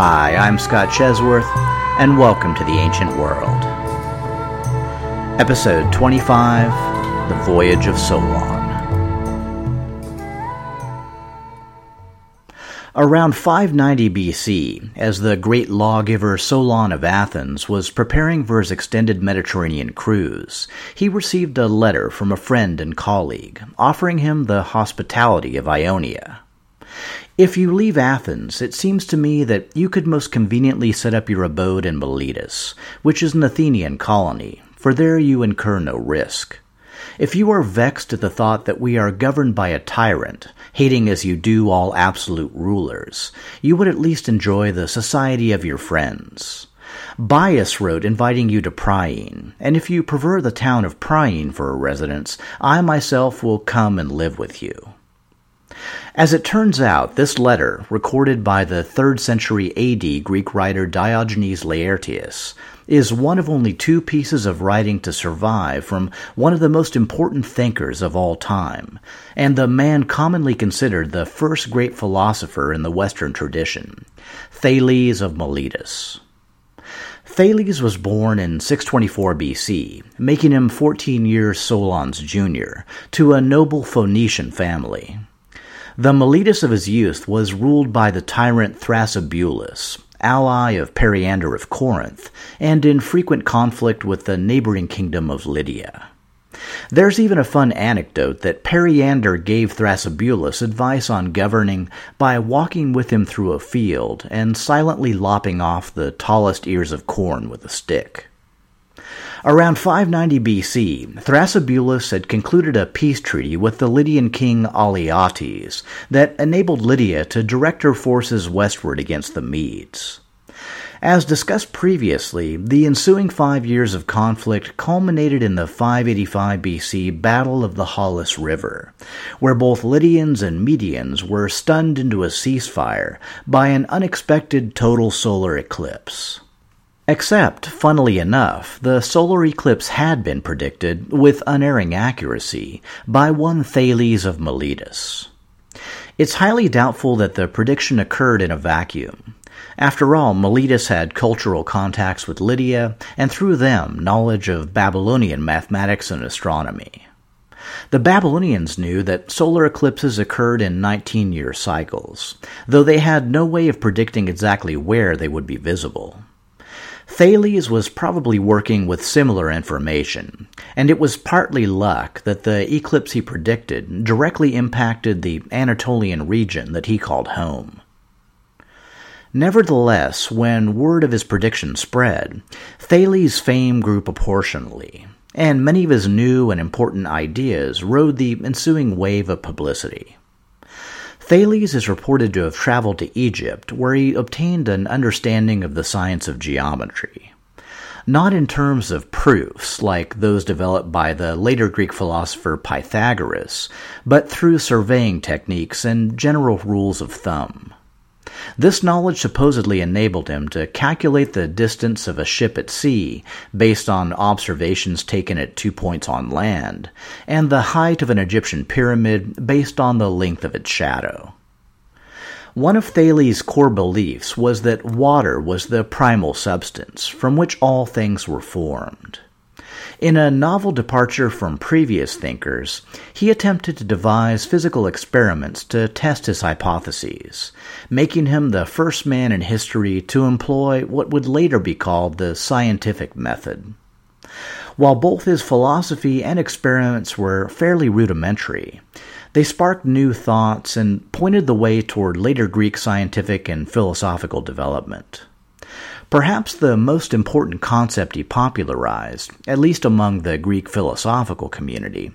Hi, I'm Scott Chesworth, and welcome to the Ancient World. Episode 25 The Voyage of Solon. Around 590 BC, as the great lawgiver Solon of Athens was preparing for his extended Mediterranean cruise, he received a letter from a friend and colleague offering him the hospitality of Ionia. If you leave Athens, it seems to me that you could most conveniently set up your abode in Miletus, which is an Athenian colony, for there you incur no risk. If you are vexed at the thought that we are governed by a tyrant, hating as you do all absolute rulers, you would at least enjoy the society of your friends. Bias wrote inviting you to Priene, and if you prefer the town of Priene for a residence, I myself will come and live with you. As it turns out, this letter, recorded by the 3rd century AD Greek writer Diogenes Laertius, is one of only two pieces of writing to survive from one of the most important thinkers of all time, and the man commonly considered the first great philosopher in the Western tradition, Thales of Miletus. Thales was born in 624 BC, making him 14 years Solon's junior, to a noble Phoenician family. The Miletus of his youth was ruled by the tyrant Thrasybulus, ally of Periander of Corinth, and in frequent conflict with the neighboring kingdom of Lydia. There's even a fun anecdote that Periander gave Thrasybulus advice on governing by walking with him through a field and silently lopping off the tallest ears of corn with a stick. Around 590 BC, Thrasybulus had concluded a peace treaty with the Lydian king Alyattes that enabled Lydia to direct her forces westward against the Medes. As discussed previously, the ensuing five years of conflict culminated in the 585 BC Battle of the Halys River, where both Lydians and Medians were stunned into a ceasefire by an unexpected total solar eclipse. Except, funnily enough, the solar eclipse had been predicted with unerring accuracy by one Thales of Miletus. It's highly doubtful that the prediction occurred in a vacuum. After all, Miletus had cultural contacts with Lydia, and through them, knowledge of Babylonian mathematics and astronomy. The Babylonians knew that solar eclipses occurred in 19 year cycles, though they had no way of predicting exactly where they would be visible. Thales was probably working with similar information, and it was partly luck that the eclipse he predicted directly impacted the Anatolian region that he called home. Nevertheless, when word of his prediction spread, Thales' fame grew proportionally, and many of his new and important ideas rode the ensuing wave of publicity. Thales is reported to have traveled to Egypt, where he obtained an understanding of the science of geometry. Not in terms of proofs, like those developed by the later Greek philosopher Pythagoras, but through surveying techniques and general rules of thumb. This knowledge supposedly enabled him to calculate the distance of a ship at sea based on observations taken at two points on land, and the height of an Egyptian pyramid based on the length of its shadow. One of Thales' core beliefs was that water was the primal substance from which all things were formed. In a novel departure from previous thinkers, he attempted to devise physical experiments to test his hypotheses, making him the first man in history to employ what would later be called the scientific method. While both his philosophy and experiments were fairly rudimentary, they sparked new thoughts and pointed the way toward later Greek scientific and philosophical development. Perhaps the most important concept he popularized, at least among the Greek philosophical community,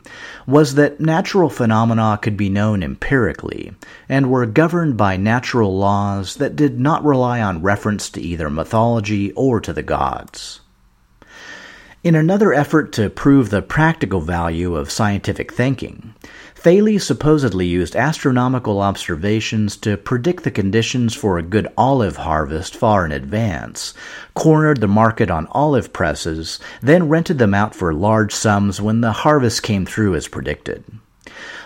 was that natural phenomena could be known empirically and were governed by natural laws that did not rely on reference to either mythology or to the gods. In another effort to prove the practical value of scientific thinking, Thales supposedly used astronomical observations to predict the conditions for a good olive harvest far in advance, cornered the market on olive presses, then rented them out for large sums when the harvest came through as predicted.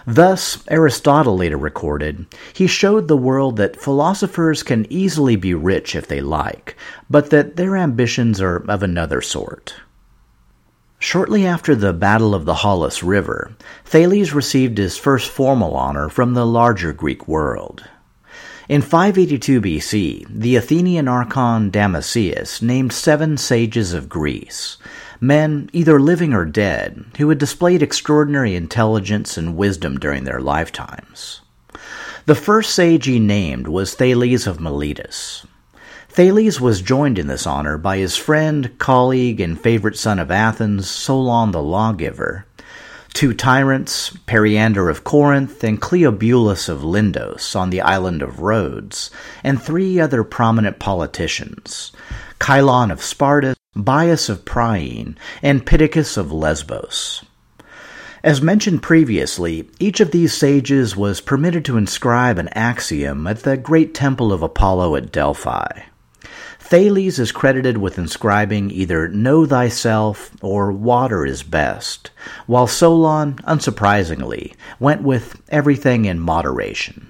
Thus, Aristotle later recorded, he showed the world that philosophers can easily be rich if they like, but that their ambitions are of another sort. Shortly after the Battle of the Halys River, Thales received his first formal honor from the larger Greek world. In 582 BC, the Athenian archon Damasias named seven sages of Greece, men either living or dead, who had displayed extraordinary intelligence and wisdom during their lifetimes. The first sage he named was Thales of Miletus. Thales was joined in this honor by his friend, colleague, and favorite son of Athens, Solon the lawgiver, two tyrants, Periander of Corinth and Cleobulus of Lindos on the island of Rhodes, and three other prominent politicians, Chilon of Sparta, Bias of Priene, and Pittacus of Lesbos. As mentioned previously, each of these sages was permitted to inscribe an axiom at the great temple of Apollo at Delphi. Thales is credited with inscribing either Know Thyself or Water is Best, while Solon, unsurprisingly, went with Everything in Moderation.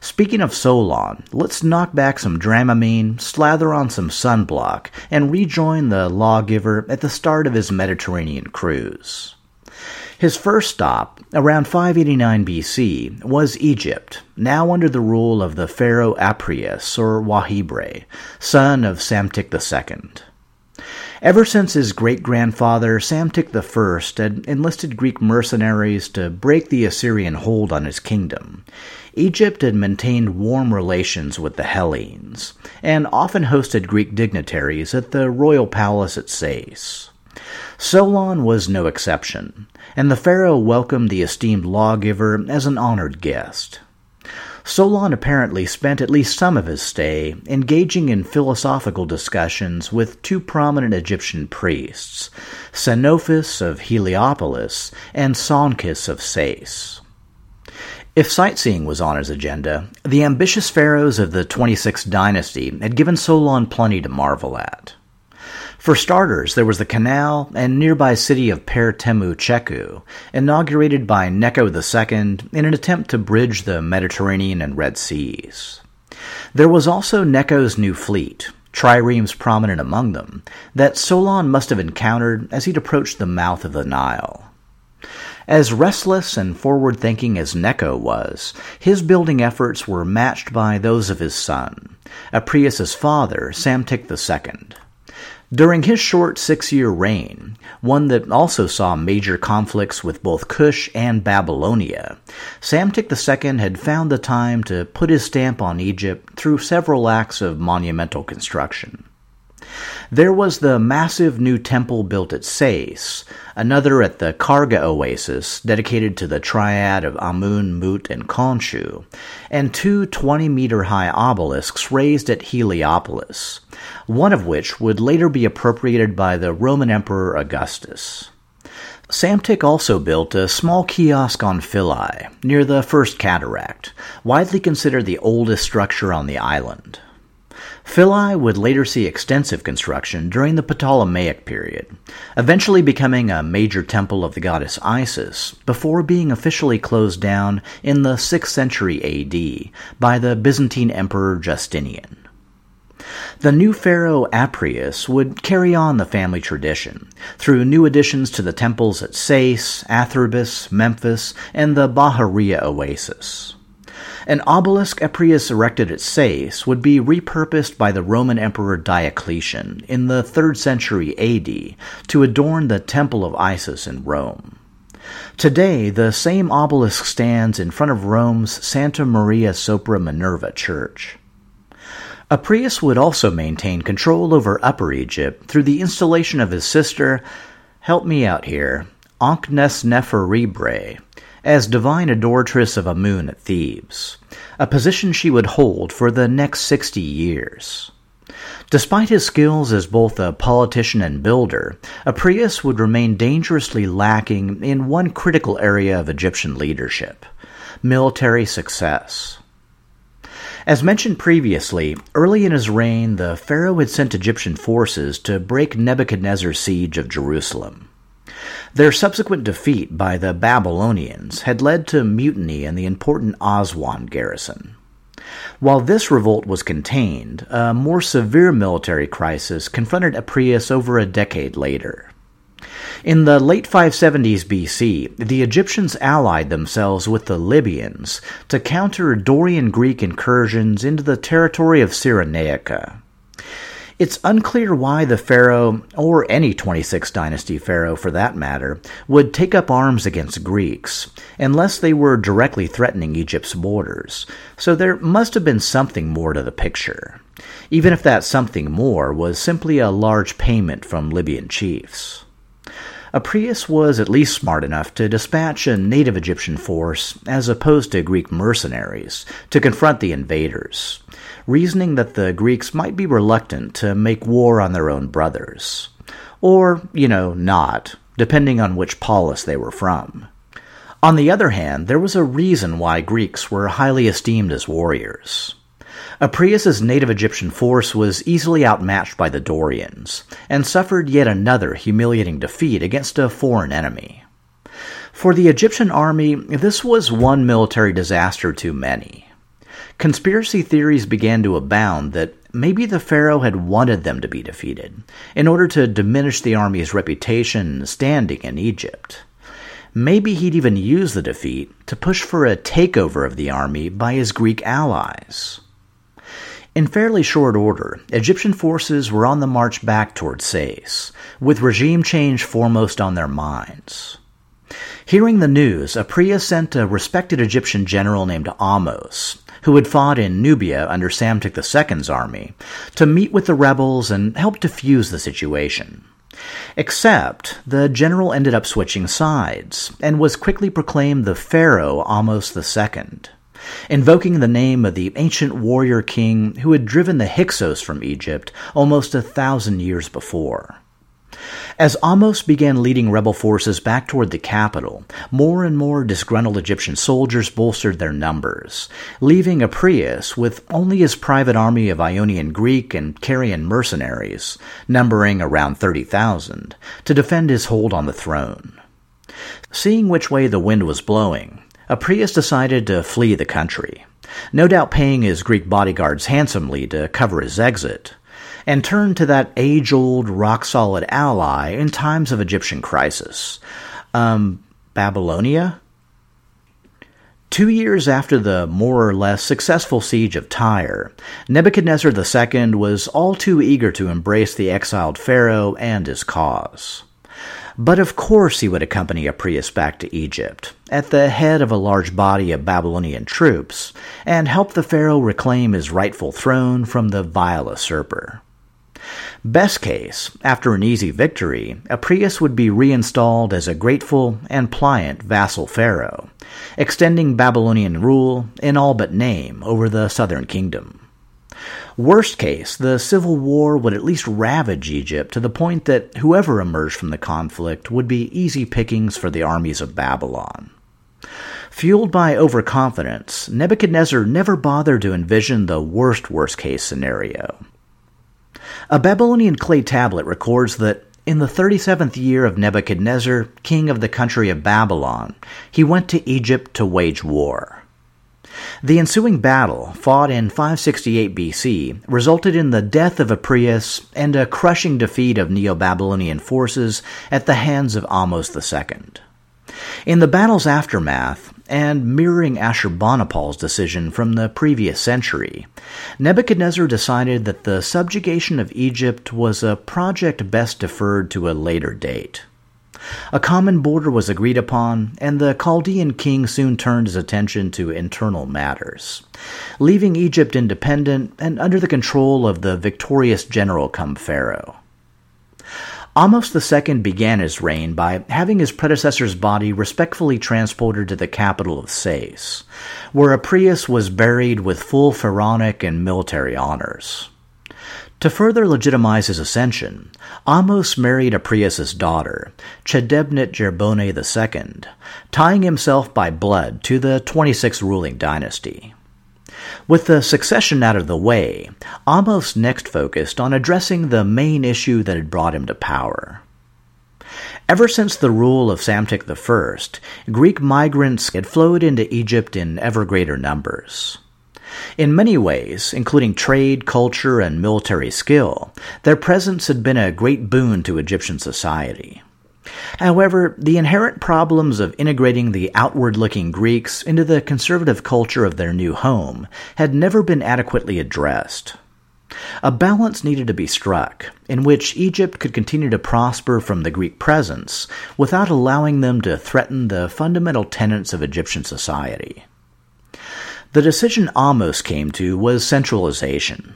Speaking of Solon, let's knock back some Dramamine, slather on some sunblock, and rejoin the lawgiver at the start of his Mediterranean cruise. His first stop, around 589 BC, was Egypt, now under the rule of the pharaoh Apries or Wahibre, son of Psamtik II. Ever since his great grandfather Psamtik I had enlisted Greek mercenaries to break the Assyrian hold on his kingdom, Egypt had maintained warm relations with the Hellenes and often hosted Greek dignitaries at the royal palace at Sais. Solon was no exception, and the pharaoh welcomed the esteemed lawgiver as an honored guest. Solon apparently spent at least some of his stay engaging in philosophical discussions with two prominent Egyptian priests, Psenophis of Heliopolis and Sonchis of Sais. If sightseeing was on his agenda, the ambitious pharaohs of the 26th dynasty had given Solon plenty to marvel at. For starters, there was the canal and nearby city of Per Temu Cheku, inaugurated by Necho II in an attempt to bridge the Mediterranean and Red Seas. There was also Necho's new fleet, triremes prominent among them, that Solon must have encountered as he'd approached the mouth of the Nile. As restless and forward thinking as Necho was, his building efforts were matched by those of his son, Apries' father, Psamtik II. During his short six year reign, one that also saw major conflicts with both Cush and Babylonia, Psamtik II had found the time to put his stamp on Egypt through several acts of monumental construction. There was the massive new temple built at Sais, another at the Kharga Oasis, dedicated to the triad of Amun, Mut, and Khonshu, and two 20 meter high obelisks raised at Heliopolis, one of which would later be appropriated by the Roman Emperor Augustus. Psamtik also built a small kiosk on Philae, near the First Cataract, widely considered the oldest structure on the island. Philae would later see extensive construction during the Ptolemaic period, eventually becoming a major temple of the goddess Isis before being officially closed down in the 6th century AD by the Byzantine Emperor Justinian. The new pharaoh Apries would carry on the family tradition through new additions to the temples at Sais, Athribis, Memphis, and the Bahariya oasis. An obelisk Apries erected at Sais would be repurposed by the Roman Emperor Diocletian in the 3rd century AD to adorn the Temple of Isis in Rome. Today, the same obelisk stands in front of Rome's Santa Maria sopra Minerva church. Apries would also maintain control over Upper Egypt through the installation of his sister, help me out here, Ankh-Nesneferibre, as divine adoratress of Amun at Thebes, a position she would hold for the next 60 years. Despite his skills as both a politician and builder, Apries would remain dangerously lacking in one critical area of Egyptian leadership military success. As mentioned previously, early in his reign, the pharaoh had sent Egyptian forces to break Nebuchadnezzar's siege of Jerusalem. Their subsequent defeat by the Babylonians had led to mutiny in the important Aswan garrison. While this revolt was contained, a more severe military crisis confronted Apries over a decade later. In the late 570s BC, the Egyptians allied themselves with the Libyans to counter Dorian Greek incursions into the territory of Cyrenaica. It's unclear why the pharaoh, or any 26th dynasty pharaoh for that matter, would take up arms against Greeks, unless they were directly threatening Egypt's borders, so there must have been something more to the picture, even if that something more was simply a large payment from Libyan chiefs. Apries was at least smart enough to dispatch a native Egyptian force, as opposed to Greek mercenaries, to confront the invaders, reasoning that the Greeks might be reluctant to make war on their own brothers. Or, you know, not, depending on which polis they were from. On the other hand, there was a reason why Greeks were highly esteemed as warriors. Apries's native Egyptian force was easily outmatched by the Dorians, and suffered yet another humiliating defeat against a foreign enemy. For the Egyptian army, this was one military disaster too many. Conspiracy theories began to abound that maybe the pharaoh had wanted them to be defeated, in order to diminish the army's reputation and standing in Egypt. Maybe he'd even use the defeat to push for a takeover of the army by his Greek allies. In fairly short order, Egyptian forces were on the march back toward Sais, with regime change foremost on their minds. Hearing the news, Apries sent a respected Egyptian general named Ahmose, who had fought in Nubia under Psamtik II's army, to meet with the rebels and help defuse the situation. Except the general ended up switching sides and was quickly proclaimed the Pharaoh Ahmose II invoking the name of the ancient warrior king who had driven the Hyksos from Egypt almost a thousand years before. As Ahmose began leading rebel forces back toward the capital, more and more disgruntled Egyptian soldiers bolstered their numbers, leaving Apries with only his private army of Ionian Greek and Carian mercenaries, numbering around 30,000, to defend his hold on the throne. Seeing which way the wind was blowing, Apries decided to flee the country, no doubt paying his Greek bodyguards handsomely to cover his exit, and turned to that age old, rock solid ally in times of Egyptian crisis. Um, Babylonia? Two years after the more or less successful siege of Tyre, Nebuchadnezzar II was all too eager to embrace the exiled pharaoh and his cause. But of course he would accompany Apries back to Egypt, at the head of a large body of Babylonian troops, and help the pharaoh reclaim his rightful throne from the vile usurper. Best case, after an easy victory, Apries would be reinstalled as a grateful and pliant vassal pharaoh, extending Babylonian rule in all but name over the southern kingdom. Worst case, the civil war would at least ravage Egypt to the point that whoever emerged from the conflict would be easy pickings for the armies of Babylon. Fueled by overconfidence, Nebuchadnezzar never bothered to envision the worst worst case scenario. A Babylonian clay tablet records that in the 37th year of Nebuchadnezzar, king of the country of Babylon, he went to Egypt to wage war. The ensuing battle, fought in 568 BC, resulted in the death of Apries and a crushing defeat of Neo Babylonian forces at the hands of Ahmose II. In the battle's aftermath, and mirroring Ashurbanipal's decision from the previous century, Nebuchadnezzar decided that the subjugation of Egypt was a project best deferred to a later date. A common border was agreed upon, and the Chaldean king soon turned his attention to internal matters, leaving Egypt independent and under the control of the victorious general come Ahmose II began his reign by having his predecessor's body respectfully transported to the capital of Sais, where Apries was buried with full pharaonic and military honors. To further legitimize his ascension, Ahmose married Apries' daughter, Chedebnitjerbone II, tying himself by blood to the 26th ruling dynasty. With the succession out of the way, Ahmose next focused on addressing the main issue that had brought him to power. Ever since the rule of Psamtik I, Greek migrants had flowed into Egypt in ever greater numbers. In many ways, including trade, culture, and military skill, their presence had been a great boon to Egyptian society. However, the inherent problems of integrating the outward looking Greeks into the conservative culture of their new home had never been adequately addressed. A balance needed to be struck, in which Egypt could continue to prosper from the Greek presence without allowing them to threaten the fundamental tenets of Egyptian society. The decision Ahmose came to was centralization.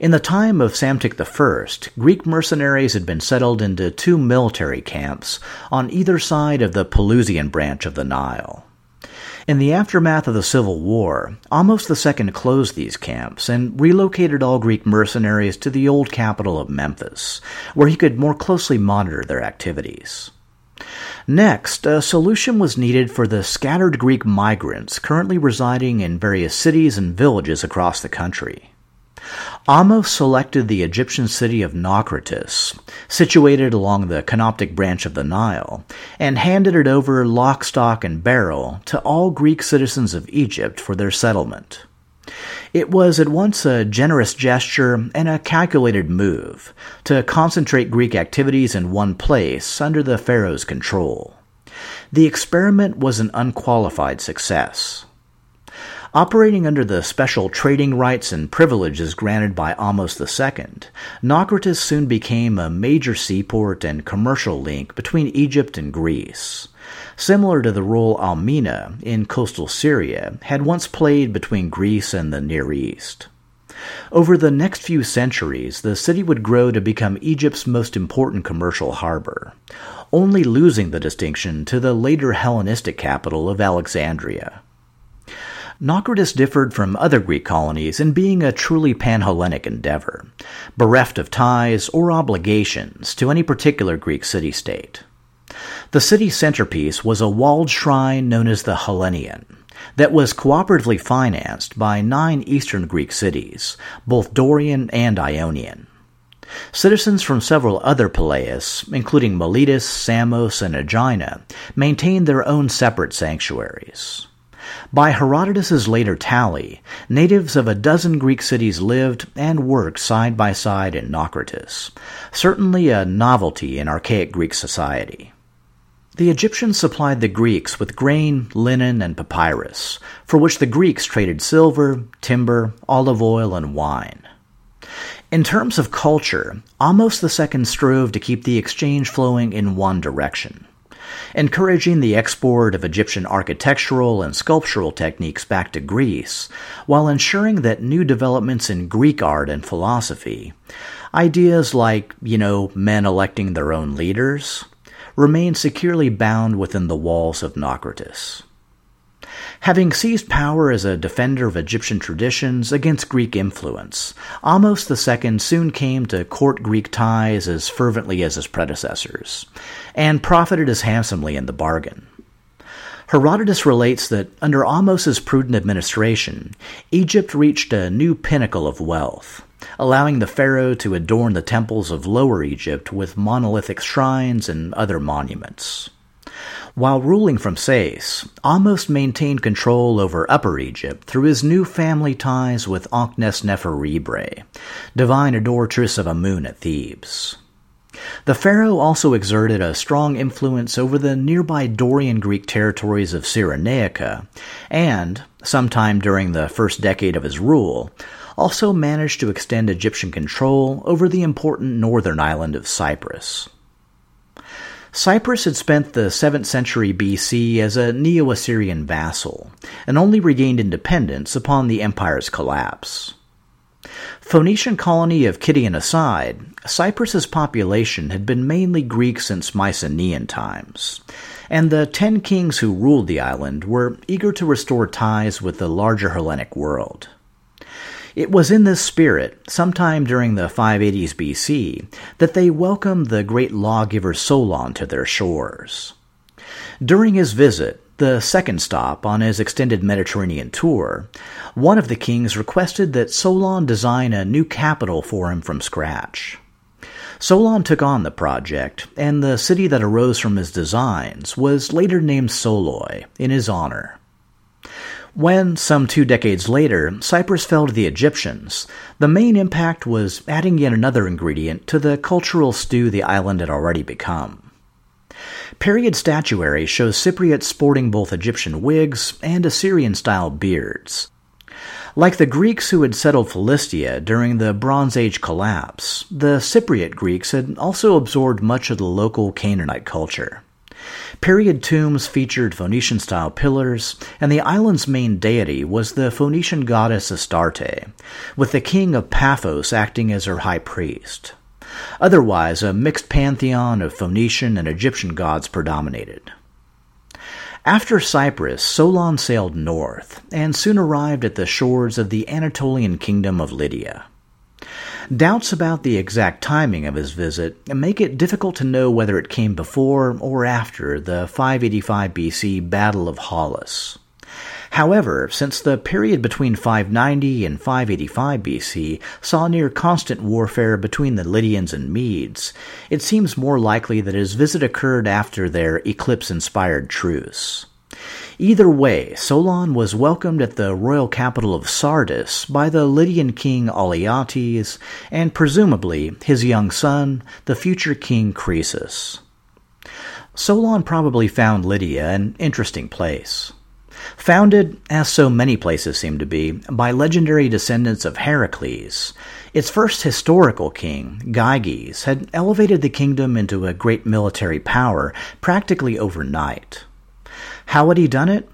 In the time of Psamtik I, Greek mercenaries had been settled into two military camps on either side of the Pelusian branch of the Nile. In the aftermath of the Civil War, Ahmose II closed these camps and relocated all Greek mercenaries to the old capital of Memphis, where he could more closely monitor their activities. Next, a solution was needed for the scattered Greek migrants currently residing in various cities and villages across the country. Ahmose selected the Egyptian city of Naucratis, situated along the Canopic branch of the Nile, and handed it over lock, stock, and barrel to all Greek citizens of Egypt for their settlement. It was at once a generous gesture and a calculated move to concentrate Greek activities in one place under the pharaoh's control. The experiment was an unqualified success. Operating under the special trading rights and privileges granted by Ahmose II, Naucratis soon became a major seaport and commercial link between Egypt and Greece, similar to the role Al Mina in coastal Syria had once played between Greece and the Near East. Over the next few centuries, the city would grow to become Egypt's most important commercial harbor, only losing the distinction to the later Hellenistic capital of Alexandria. Naucratis differed from other Greek colonies in being a truly pan-Hellenic endeavor, bereft of ties or obligations to any particular Greek city-state. The city's centerpiece was a walled shrine known as the Hellenion that was cooperatively financed by nine Eastern Greek cities, both Dorian and Ionian. Citizens from several other poleis, including Miletus, Samos, and Aegina, maintained their own separate sanctuaries. By Herodotus's later tally, natives of a dozen Greek cities lived and worked side by side in Naucratis, certainly a novelty in archaic Greek society. The Egyptians supplied the Greeks with grain, linen, and papyrus, for which the Greeks traded silver, timber, olive oil, and wine. In terms of culture, Ahmose II strove to keep the exchange flowing in one direction encouraging the export of Egyptian architectural and sculptural techniques back to Greece, while ensuring that new developments in Greek art and philosophy, ideas like, you know, men electing their own leaders, remain securely bound within the walls of Naucratis. Having seized power as a defender of Egyptian traditions against Greek influence, Ahmose II soon came to court Greek ties as fervently as his predecessors, and profited as handsomely in the bargain. Herodotus relates that under Ahmose's prudent administration, Egypt reached a new pinnacle of wealth, allowing the pharaoh to adorn the temples of Lower Egypt with monolithic shrines and other monuments. While ruling from Sais, Ahmose maintained control over Upper Egypt through his new family ties with Ankh-Nefer divine adoratress of Amun at Thebes. The pharaoh also exerted a strong influence over the nearby Dorian Greek territories of Cyrenaica, and, sometime during the first decade of his rule, also managed to extend Egyptian control over the important northern island of Cyprus. Cyprus had spent the 7th century BC as a Neo Assyrian vassal, and only regained independence upon the empire's collapse. Phoenician colony of Kition aside, Cyprus's population had been mainly Greek since Mycenaean times, and the ten kings who ruled the island were eager to restore ties with the larger Hellenic world. It was in this spirit, sometime during the 580s BC, that they welcomed the great lawgiver Solon to their shores. During his visit, the second stop on his extended Mediterranean tour, one of the kings requested that Solon design a new capital for him from scratch. Solon took on the project, and the city that arose from his designs was later named Soloi in his honor. When, some two decades later, Cyprus fell to the Egyptians, the main impact was adding yet another ingredient to the cultural stew the island had already become. Period statuary shows Cypriots sporting both Egyptian wigs and Assyrian style beards. Like the Greeks who had settled Philistia during the Bronze Age collapse, the Cypriot Greeks had also absorbed much of the local Canaanite culture. Period tombs featured Phoenician style pillars, and the island's main deity was the Phoenician goddess Astarte, with the king of Paphos acting as her high priest. Otherwise, a mixed pantheon of Phoenician and Egyptian gods predominated. After Cyprus, Solon sailed north and soon arrived at the shores of the Anatolian kingdom of Lydia. Doubts about the exact timing of his visit make it difficult to know whether it came before or after the 585 BC Battle of Halys. However, since the period between 590 and 585 BC saw near constant warfare between the Lydians and Medes, it seems more likely that his visit occurred after their eclipse inspired truce. Either way, Solon was welcomed at the royal capital of Sardis by the Lydian king Alyattes and presumably his young son, the future king Croesus. Solon probably found Lydia an interesting place. Founded, as so many places seem to be, by legendary descendants of Heracles, its first historical king, Gyges, had elevated the kingdom into a great military power practically overnight. How had he done it?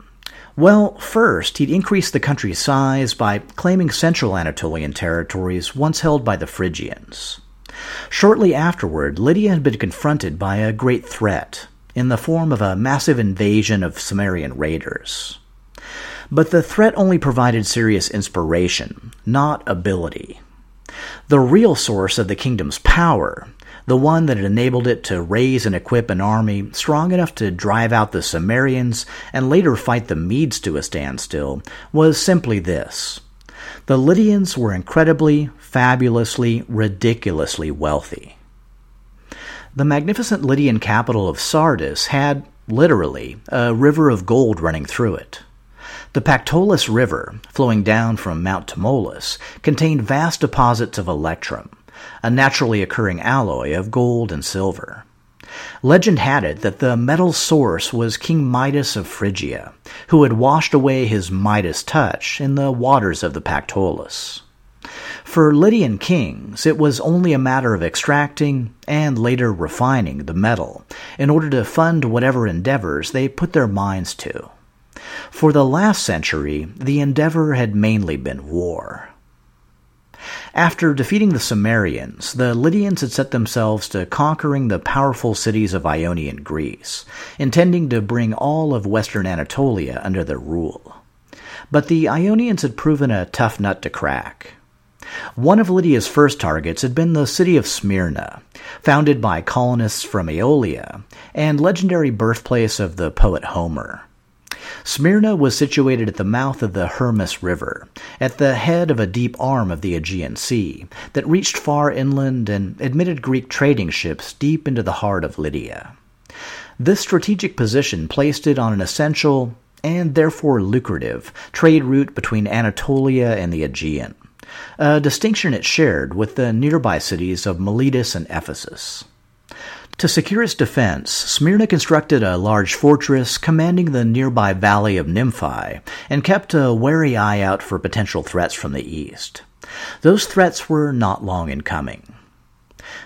Well, first, he'd increased the country's size by claiming central Anatolian territories once held by the Phrygians. Shortly afterward, Lydia had been confronted by a great threat in the form of a massive invasion of Cimmerian raiders. But the threat only provided serious inspiration, not ability. The real source of the kingdom's power the one that had enabled it to raise and equip an army strong enough to drive out the Cimmerians and later fight the Medes to a standstill, was simply this. The Lydians were incredibly, fabulously, ridiculously wealthy. The magnificent Lydian capital of Sardis had, literally, a river of gold running through it. The Pactolus River, flowing down from Mount Tmolus, contained vast deposits of electrum, a naturally occurring alloy of gold and silver. Legend had it that the metal source was King Midas of Phrygia, who had washed away his Midas touch in the waters of the Pactolus. For Lydian kings, it was only a matter of extracting and later refining the metal in order to fund whatever endeavors they put their minds to. For the last century, the endeavor had mainly been war. After defeating the Cimmerians, the Lydians had set themselves to conquering the powerful cities of Ionian Greece, intending to bring all of western Anatolia under their rule. But the Ionians had proven a tough nut to crack. One of Lydia's first targets had been the city of Smyrna, founded by colonists from Aeolia, and legendary birthplace of the poet Homer. Smyrna was situated at the mouth of the Hermus River, at the head of a deep arm of the Aegean Sea that reached far inland and admitted Greek trading ships deep into the heart of Lydia. This strategic position placed it on an essential, and therefore lucrative, trade route between Anatolia and the Aegean, a distinction it shared with the nearby cities of Miletus and Ephesus. To secure its defense, Smyrna constructed a large fortress commanding the nearby valley of Nymphae and kept a wary eye out for potential threats from the east. Those threats were not long in coming.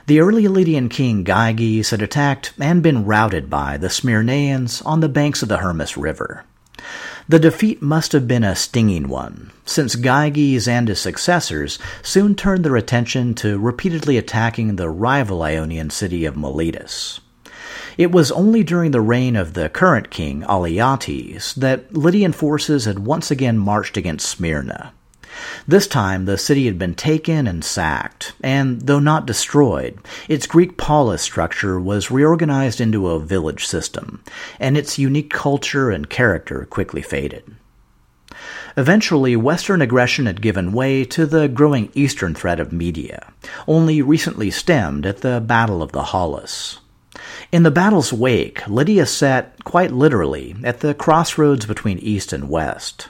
The early Lydian king Gyges had attacked and been routed by the Smyrnaeans on the banks of the Hermus River. The defeat must have been a stinging one, since Gyges and his successors soon turned their attention to repeatedly attacking the rival Ionian city of Miletus. It was only during the reign of the current king, Alyattes, that Lydian forces had once again marched against Smyrna. This time, the city had been taken and sacked, and though not destroyed, its Greek polis structure was reorganized into a village system, and its unique culture and character quickly faded. Eventually, Western aggression had given way to the growing Eastern threat of Media, only recently stemmed at the Battle of the Halys. In the battle's wake, Lydia sat, quite literally, at the crossroads between East and West.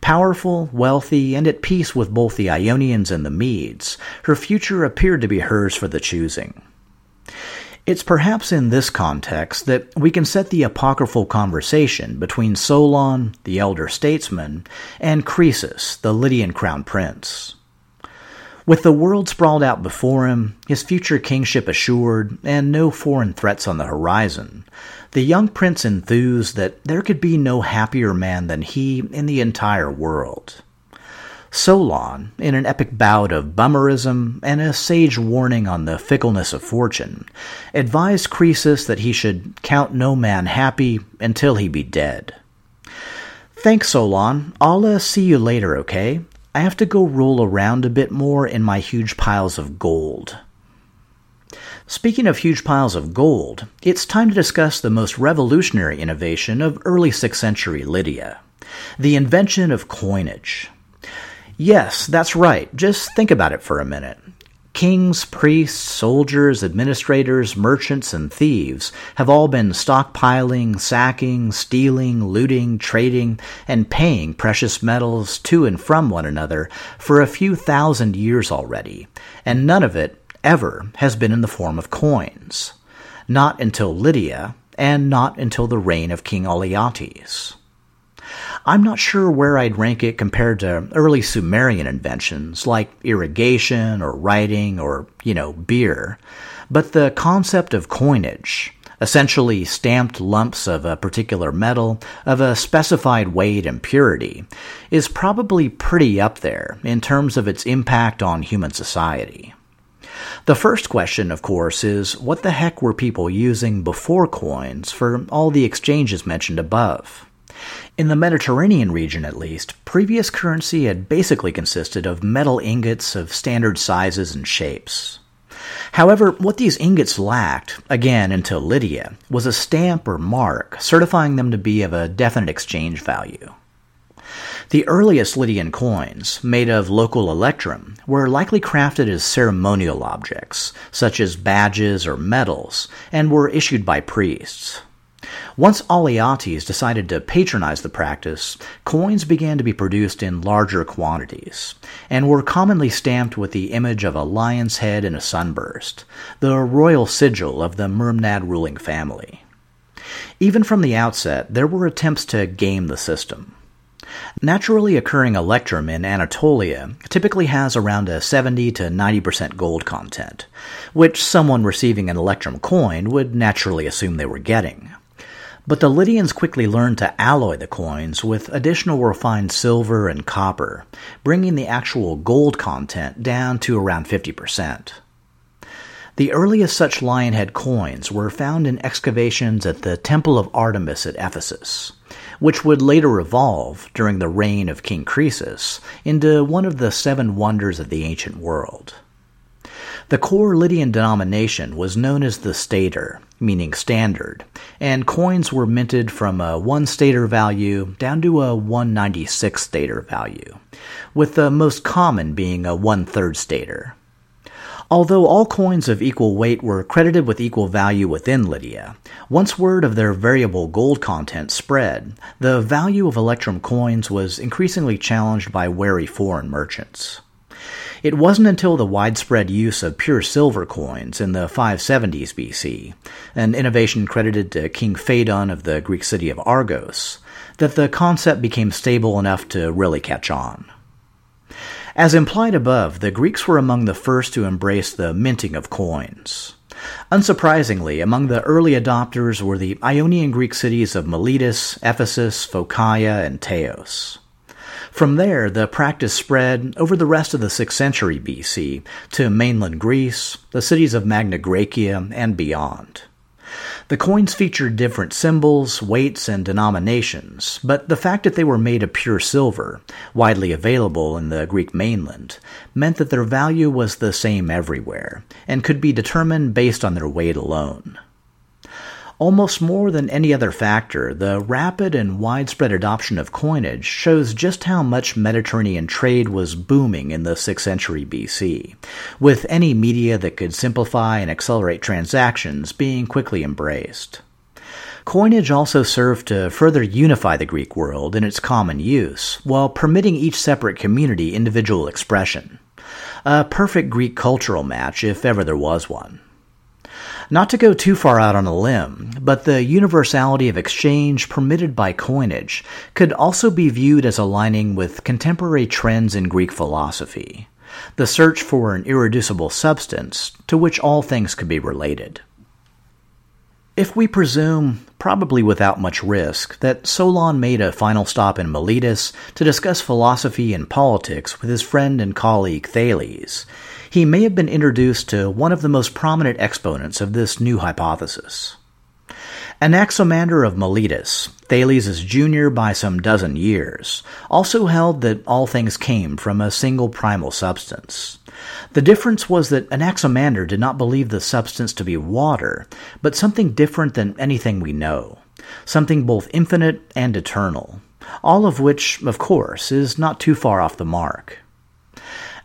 Powerful, wealthy, and at peace with both the Ionians and the Medes, her future appeared to be hers for the choosing. It's perhaps in this context that we can set the apocryphal conversation between Solon, the elder statesman, and Croesus, the Lydian crown prince. With the world sprawled out before him, his future kingship assured, and no foreign threats on the horizon, the young prince enthused that there could be no happier man than he in the entire world. Solon, in an epic bout of bummerism and a sage warning on the fickleness of fortune, advised Croesus that he should count no man happy until he be dead. Thanks, Solon. I'll uh, see you later, okay? I have to go roll around a bit more in my huge piles of gold. Speaking of huge piles of gold, it's time to discuss the most revolutionary innovation of early 6th century Lydia the invention of coinage. Yes, that's right. Just think about it for a minute. Kings, priests, soldiers, administrators, merchants, and thieves have all been stockpiling, sacking, stealing, looting, trading, and paying precious metals to and from one another for a few thousand years already, and none of it ever has been in the form of coins. Not until Lydia, and not until the reign of King Alyattes. I'm not sure where I'd rank it compared to early Sumerian inventions like irrigation or writing or, you know, beer, but the concept of coinage, essentially stamped lumps of a particular metal of a specified weight and purity, is probably pretty up there in terms of its impact on human society. The first question, of course, is what the heck were people using before coins for all the exchanges mentioned above? In the Mediterranean region, at least, previous currency had basically consisted of metal ingots of standard sizes and shapes. However, what these ingots lacked, again until Lydia, was a stamp or mark certifying them to be of a definite exchange value. The earliest Lydian coins, made of local electrum, were likely crafted as ceremonial objects, such as badges or medals, and were issued by priests. Once Alyattes decided to patronize the practice, coins began to be produced in larger quantities, and were commonly stamped with the image of a lion's head in a sunburst, the royal sigil of the Mermnad ruling family. Even from the outset, there were attempts to game the system. Naturally occurring electrum in Anatolia typically has around a 70 to 90% gold content, which someone receiving an electrum coin would naturally assume they were getting. But the Lydians quickly learned to alloy the coins with additional refined silver and copper, bringing the actual gold content down to around 50%. The earliest such lion head coins were found in excavations at the Temple of Artemis at Ephesus, which would later evolve, during the reign of King Croesus, into one of the seven wonders of the ancient world. The core Lydian denomination was known as the stater, meaning standard, and coins were minted from a 1 stater value down to a 196 stater value, with the most common being a one third stater. Although all coins of equal weight were credited with equal value within Lydia, once word of their variable gold content spread, the value of Electrum coins was increasingly challenged by wary foreign merchants. It wasn't until the widespread use of pure silver coins in the 570s BC, an innovation credited to King Phaedon of the Greek city of Argos, that the concept became stable enough to really catch on. As implied above, the Greeks were among the first to embrace the minting of coins. Unsurprisingly, among the early adopters were the Ionian Greek cities of Miletus, Ephesus, Phocaea, and Teos. From there, the practice spread over the rest of the 6th century BC to mainland Greece, the cities of Magna Graecia, and beyond. The coins featured different symbols, weights, and denominations, but the fact that they were made of pure silver, widely available in the Greek mainland, meant that their value was the same everywhere, and could be determined based on their weight alone. Almost more than any other factor, the rapid and widespread adoption of coinage shows just how much Mediterranean trade was booming in the 6th century BC, with any media that could simplify and accelerate transactions being quickly embraced. Coinage also served to further unify the Greek world in its common use, while permitting each separate community individual expression. A perfect Greek cultural match, if ever there was one. Not to go too far out on a limb, but the universality of exchange permitted by coinage could also be viewed as aligning with contemporary trends in Greek philosophy, the search for an irreducible substance to which all things could be related. If we presume, probably without much risk, that Solon made a final stop in Miletus to discuss philosophy and politics with his friend and colleague Thales, he may have been introduced to one of the most prominent exponents of this new hypothesis. Anaximander of Miletus, Thales' junior by some dozen years, also held that all things came from a single primal substance. The difference was that Anaximander did not believe the substance to be water, but something different than anything we know, something both infinite and eternal, all of which, of course, is not too far off the mark.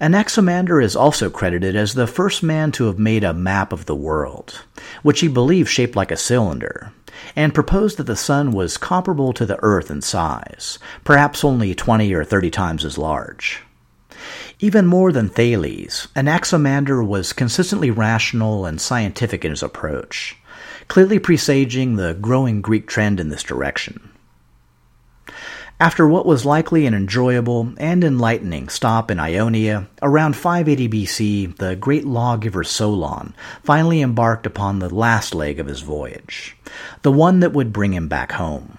Anaximander is also credited as the first man to have made a map of the world, which he believed shaped like a cylinder, and proposed that the sun was comparable to the earth in size, perhaps only 20 or 30 times as large. Even more than Thales, Anaximander was consistently rational and scientific in his approach, clearly presaging the growing Greek trend in this direction. After what was likely an enjoyable and enlightening stop in Ionia, around 580 BC, the great lawgiver Solon finally embarked upon the last leg of his voyage, the one that would bring him back home.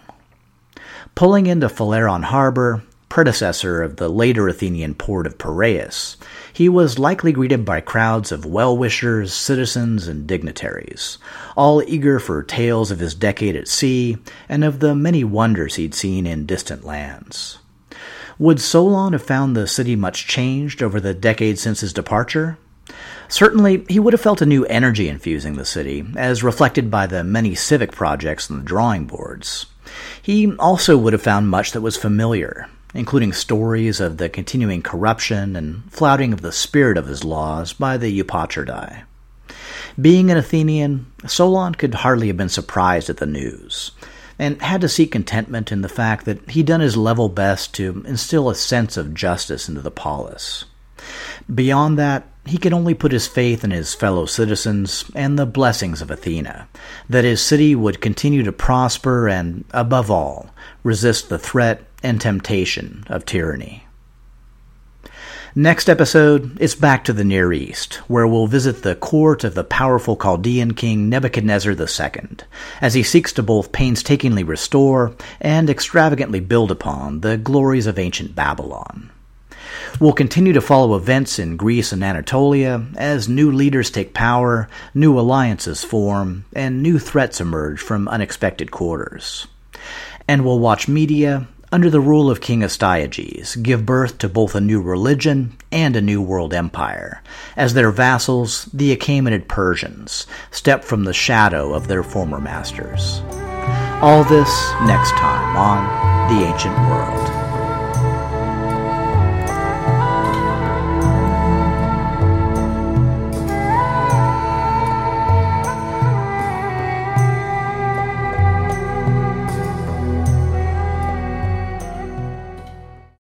Pulling into Phaleron harbor, predecessor of the later Athenian port of Piraeus, he was likely greeted by crowds of well wishers, citizens, and dignitaries, all eager for tales of his decade at sea and of the many wonders he'd seen in distant lands. Would Solon have found the city much changed over the decade since his departure? Certainly, he would have felt a new energy infusing the city, as reflected by the many civic projects on the drawing boards. He also would have found much that was familiar, including stories of the continuing corruption and flouting of the spirit of his laws by the Eupatridae. Being an Athenian, Solon could hardly have been surprised at the news, and had to seek contentment in the fact that he'd done his level best to instill a sense of justice into the polis. Beyond that, he could only put his faith in his fellow citizens and the blessings of Athena, that his city would continue to prosper and, above all, resist the threat and temptation of tyranny. Next episode, it's back to the Near East, where we'll visit the court of the powerful Chaldean king Nebuchadnezzar II, as he seeks to both painstakingly restore and extravagantly build upon the glories of ancient Babylon. We'll continue to follow events in Greece and Anatolia as new leaders take power, new alliances form, and new threats emerge from unexpected quarters. And we'll watch Media under the rule of King Astyages, give birth to both a new religion and a new world empire, as their vassals, the Achaemenid Persians, step from the shadow of their former masters. All this next time on The Ancient World.